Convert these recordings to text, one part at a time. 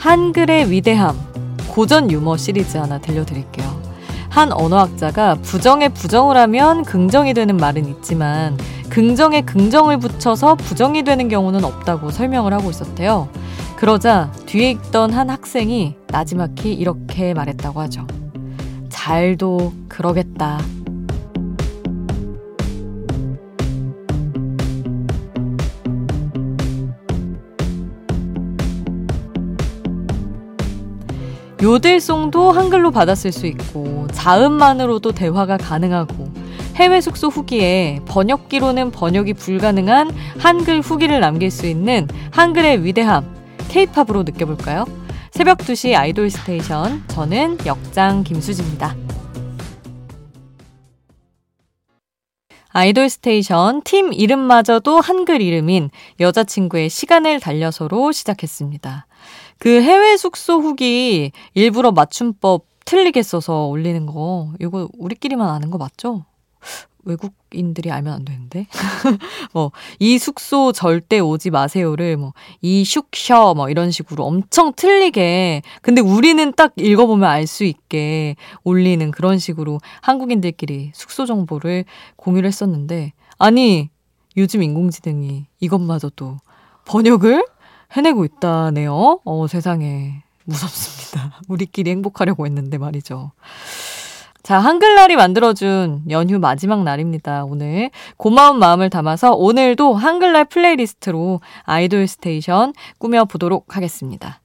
한글의 위대함, 고전 유머 시리즈 하나 들려드릴게요. 한 언어학자가 부정에 부정을 하면 긍정이 되는 말은 있지만 긍정에 긍정을 붙여서 부정이 되는 경우는 없다고 설명을 하고 있었대요. 그러자 뒤에 있던 한 학생이 나지막히 이렇게 말했다고 하죠. 잘도 그러겠다. 요들송도 한글로 받아쓸 수 있고 자음만으로도 대화가 가능하고 해외 숙소 후기에 번역기로는 번역이 불가능한 한글 후기를 남길 수 있는 한글의 위대함 케이팝으로 느껴볼까요? 새벽 2시 아이돌 스테이션 저는 역장 김수지입니다. 아이돌 스테이션 팀 이름마저도 한글 이름인 여자친구의 시간을 달려서로 시작했습니다. 그 해외 숙소 후기 일부러 맞춤법 틀리게 써서 올리는 거, 이거 우리끼리만 아는 거 맞죠? 외국인들이 알면 안 되는데. 뭐, 이 숙소 절대 오지 마세요를 뭐, 이 슉셔, 뭐, 이런 식으로 엄청 틀리게. 근데 우리는 딱 읽어보면 알 수 있게 올리는 그런 식으로 한국인들끼리 숙소 정보를 공유를 했었는데, 아니, 요즘 인공지능이 이것마저도 번역을 해내고 있다네요. 어, 세상에. 무섭습니다. 우리끼리 행복하려고 했는데 말이죠. 자, 한글날이 만들어준 연휴 마지막 날입니다. 오늘 고마운 마음을 담아서 오늘도 한글날 플레이리스트로 아이돌 스테이션 꾸며보도록 하겠습니다.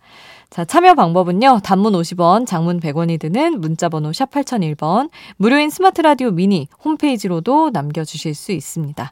자, 참여 방법은요. 단문 50원, 장문 100원이 드는 문자번호 샵 8001번, 무료인 스마트 라디오 미니 홈페이지로도 남겨주실 수 있습니다.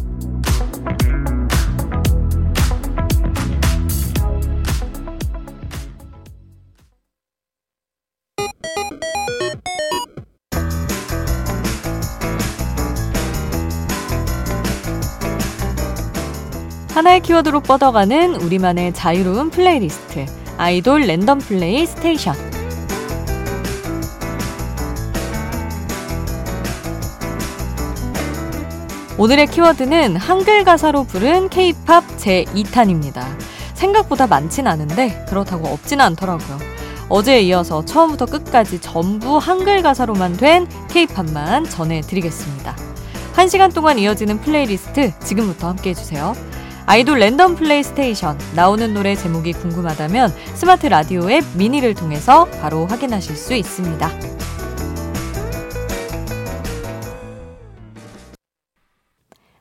하나의 키워드로 뻗어가는 우리만의 자유로운 플레이리스트. 아이돌 랜덤 플레이 스테이션. 오늘의 키워드는 한글 가사로 부른 케이팝 제2탄입니다. 생각보다 많진 않은데 그렇다고 없지는 않더라고요. 어제에 이어서 처음부터 끝까지 전부 한글 가사로만 된 케이팝만 전해드리겠습니다. 한 시간 동안 이어지는 플레이리스트 지금부터 함께 해주세요. 아이돌 랜덤 플레이 스테이션 나오는 노래 제목이 궁금하다면 스마트 라디오 앱 미니를 통해서 바로 확인하실 수 있습니다.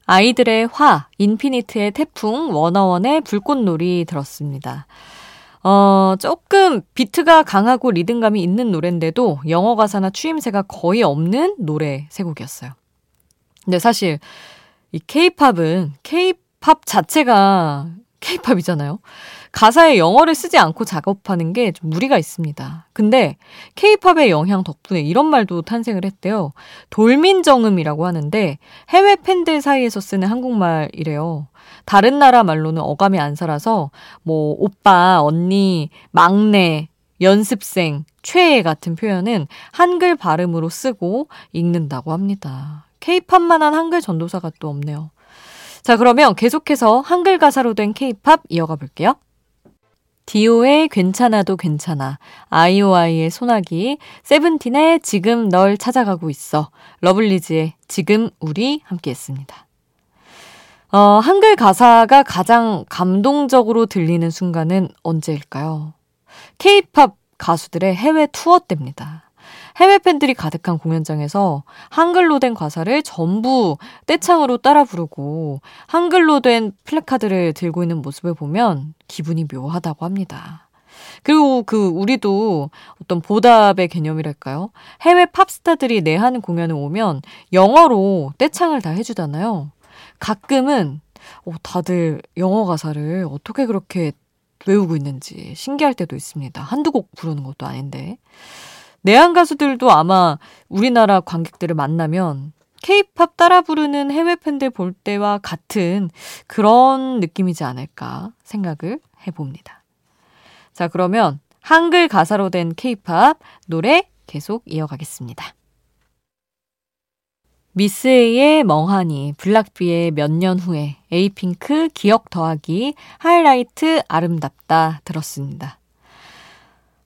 아이들의 화, 인피니트의 태풍, 워너원의 불꽃놀이 들었습니다. 어, 조금 비트가 강하고 리듬감이 있는 노래인데도 영어 가사나 추임새가 거의 없는 노래 세 곡이었어요. 근데 사실 이 케이팝은 케이팝 팝 자체가 케이팝이잖아요. 가사에 영어를 쓰지 않고 작업하는 게 좀 무리가 있습니다. 근데 케이팝의 영향 덕분에 이런 말도 탄생을 했대요. 돌민정음이라고 하는데 해외 팬들 사이에서 쓰는 한국말이래요. 다른 나라 말로는 어감이 안 살아서 뭐 오빠, 언니, 막내, 연습생, 최애 같은 표현은 한글 발음으로 쓰고 읽는다고 합니다. 케이팝만한 한글 전도사가 또 없네요. 자, 그러면 계속해서 한글 가사로 된 케이팝 이어가 볼게요. 디오의 괜찮아도 괜찮아, 아이오아이의 소나기, 세븐틴의 지금 널 찾아가고 있어, 러블리즈의 지금 우리 함께 했습니다. 어, 한글 가사가 가장 감동적으로 들리는 순간은 언제일까요? 케이팝 가수들의 해외 투어 때입니다. 해외 팬들이 가득한 공연장에서 한글로 된 가사를 전부 떼창으로 따라 부르고 한글로 된 플래카드를 들고 있는 모습을 보면 기분이 묘하다고 합니다. 그리고 그 우리도 어떤 보답의 개념이랄까요? 해외 팝스타들이 내한 공연을 오면 영어로 떼창을 다 해주잖아요. 가끔은 어, 다들 영어 가사를 어떻게 그렇게 외우고 있는지 신기할 때도 있습니다. 한두 곡 부르는 것도 아닌데. 내한 가수들도 아마 우리나라 관객들을 만나면 케이팝 따라 부르는 해외 팬들 볼 때와 같은 그런 느낌이지 않을까 생각을 해봅니다. 자, 그러면 한글 가사로 된 케이팝 노래 계속 이어가겠습니다. 미스에이의 멍하니, 블락비의 몇 년 후에, 에이핑크 기억 더하기, 하이라이트 아름답다 들었습니다.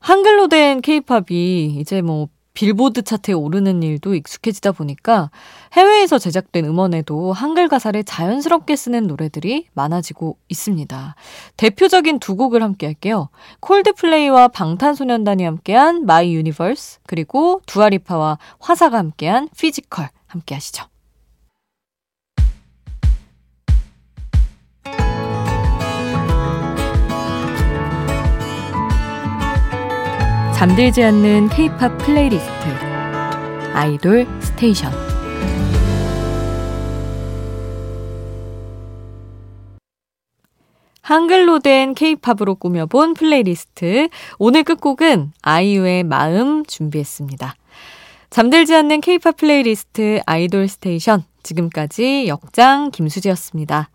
한글로 된 케이팝이 이제 뭐 빌보드 차트에 오르는 일도 익숙해지다 보니까 해외에서 제작된 음원에도 한글 가사를 자연스럽게 쓰는 노래들이 많아지고 있습니다. 대표적인 두 곡을 함께 할게요. 콜드플레이와 방탄소년단이 함께한 My Universe 그리고 두아리파와 화사가 함께한 Physical 함께 하시죠. 잠들지 않는 K-팝 플레이리스트 아이돌 스테이션 한글로 된 K-팝으로 꾸며본 플레이리스트 오늘 끝곡은 아이유의 마음 준비했습니다. 잠들지 않는 K-팝 플레이리스트 아이돌 스테이션 지금까지 역장 김수지였습니다.